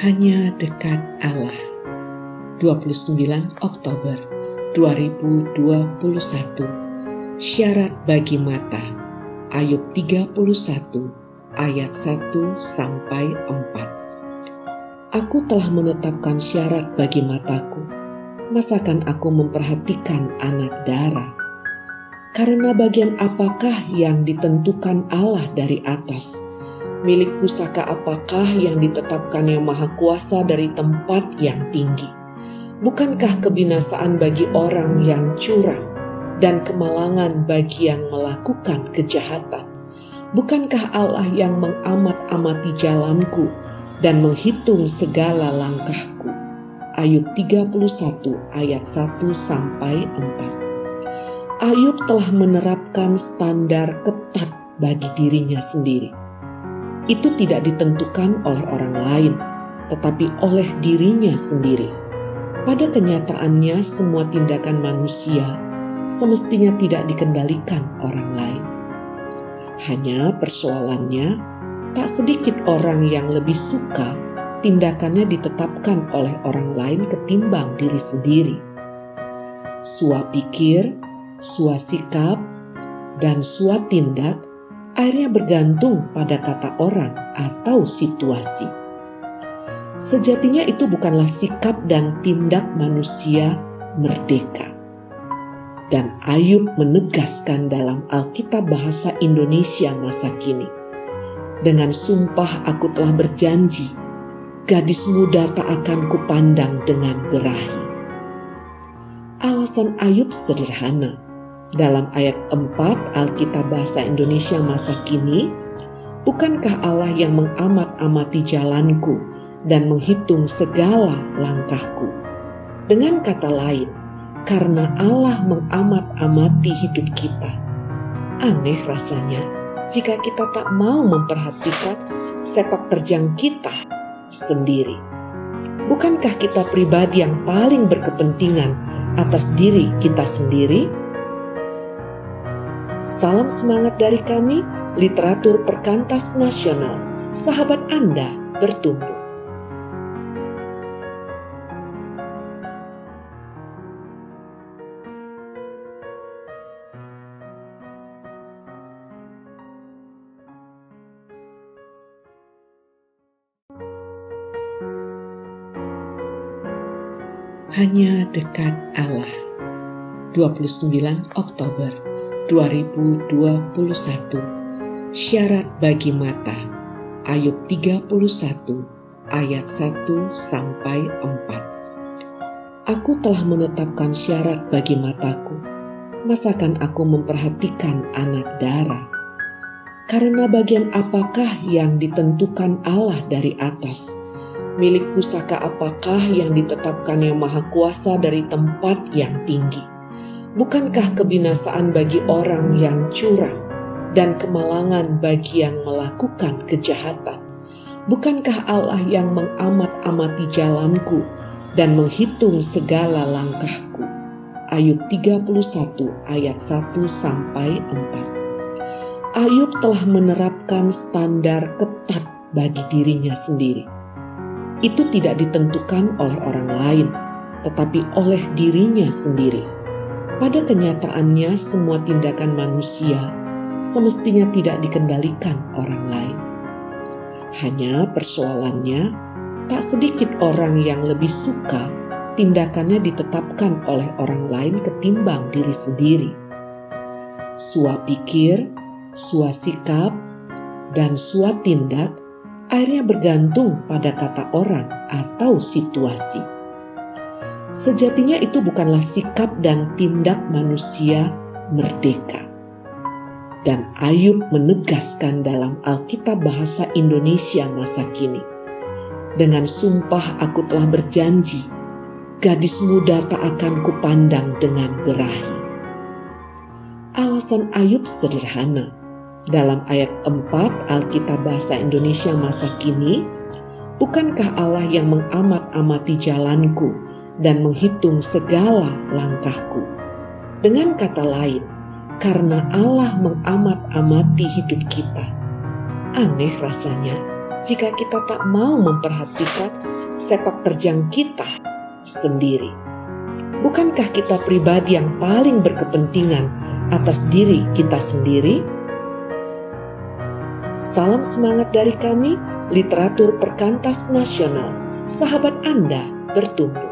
Hanya dekat Allah. 29 Oktober 2021. Syarat bagi mata. Ayub 31 ayat 1 sampai 4. Aku telah menetapkan syarat bagi mataku. Masakan aku memperhatikan anak darah? Karena bagian apakah yang ditentukan Allah dari atas? Milik pusaka apakah yang ditetapkan yang maha kuasa dari tempat yang tinggi? Bukankah kebinasaan bagi orang yang curang dan kemalangan bagi yang melakukan kejahatan? Bukankah Allah yang mengamat-amati jalanku dan menghitung segala langkahku? Ayub 31 ayat 1 sampai 4. Ayub telah menerapkan standar ketat bagi dirinya sendiri. Itu tidak ditentukan oleh orang lain, tetapi oleh dirinya sendiri. Pada kenyataannya, semua tindakan manusia semestinya tidak dikendalikan orang lain. Hanya persoalannya, tak sedikit orang yang lebih suka tindakannya ditetapkan oleh orang lain ketimbang diri sendiri. Suap pikir sikap, dan tindak akhirnya bergantung pada kata orang atau situasi. Sejatinya itu bukanlah sikap dan tindak manusia merdeka. Dan Ayub menegaskan dalam Alkitab bahasa Indonesia masa kini. Dengan sumpah aku telah berjanji, gadis muda tak akan kupandang dengan berahi. Alasan Ayub sederhana dalam ayat 4 Alkitab Bahasa Indonesia masa kini, Bukankah Allah yang mengamat-amati jalanku dan menghitung segala langkahku? Dengan kata lain, karena Allah mengamat-amati hidup kita. Aneh rasanya jika kita tak mau memperhatikan sepak terjang kita sendiri. Bukankah kita pribadi yang paling berkepentingan atas diri kita sendiri? Salam semangat dari kami, Literatur Perkantas Nasional. Sahabat Anda bertumbuh. Hanya dekat Allah. 29 Oktober 2021 Syarat bagi mata. Ayub 31 ayat 1 sampai 4 Aku telah menetapkan syarat bagi mataku. Masakan aku memperhatikan anak darah Karena bagian apakah yang ditentukan Allah dari atas? Milik pusaka apakah yang ditetapkan yang maha kuasa dari tempat yang tinggi Bukankah kebinasaan bagi orang yang curang dan kemalangan bagi yang melakukan kejahatan? Bukankah Allah yang mengamat-amati jalanku dan menghitung segala langkahku? Ayub 31 ayat 1 sampai 4. Ayub telah menerapkan standar ketat bagi dirinya sendiri. Itu tidak ditentukan oleh orang lain, tetapi oleh dirinya sendiri pada kenyataannya, semua tindakan manusia semestinya tidak dikendalikan orang lain. Hanya persoalannya, tak sedikit orang yang lebih suka tindakannya ditetapkan oleh orang lain ketimbang diri sendiri. Suap pikir, suap sikap, dan suap tindak akhirnya bergantung pada kata orang atau situasi. Sejatinya itu bukanlah sikap dan tindak manusia merdeka. Dan Ayub menegaskan dalam Alkitab bahasa Indonesia masa kini. Dengan sumpah aku telah berjanji, gadis muda tak akan kupandang dengan berahi. Alasan Ayub sederhana. Dalam ayat 4 Alkitab bahasa Indonesia masa kini, bukankah Allah yang mengamat-amati jalanku dan menghitung segala langkahku. Dengan kata lain, karena Allah mengamat-amati hidup kita. Aneh rasanya jika kita tak mau memperhatikan sepak terjang kita sendiri? Bukankah kita pribadi yang paling berkepentingan atas diri kita sendiri? Salam semangat dari kami, literatur perkantas nasional. Sahabat Anda bertumbuh.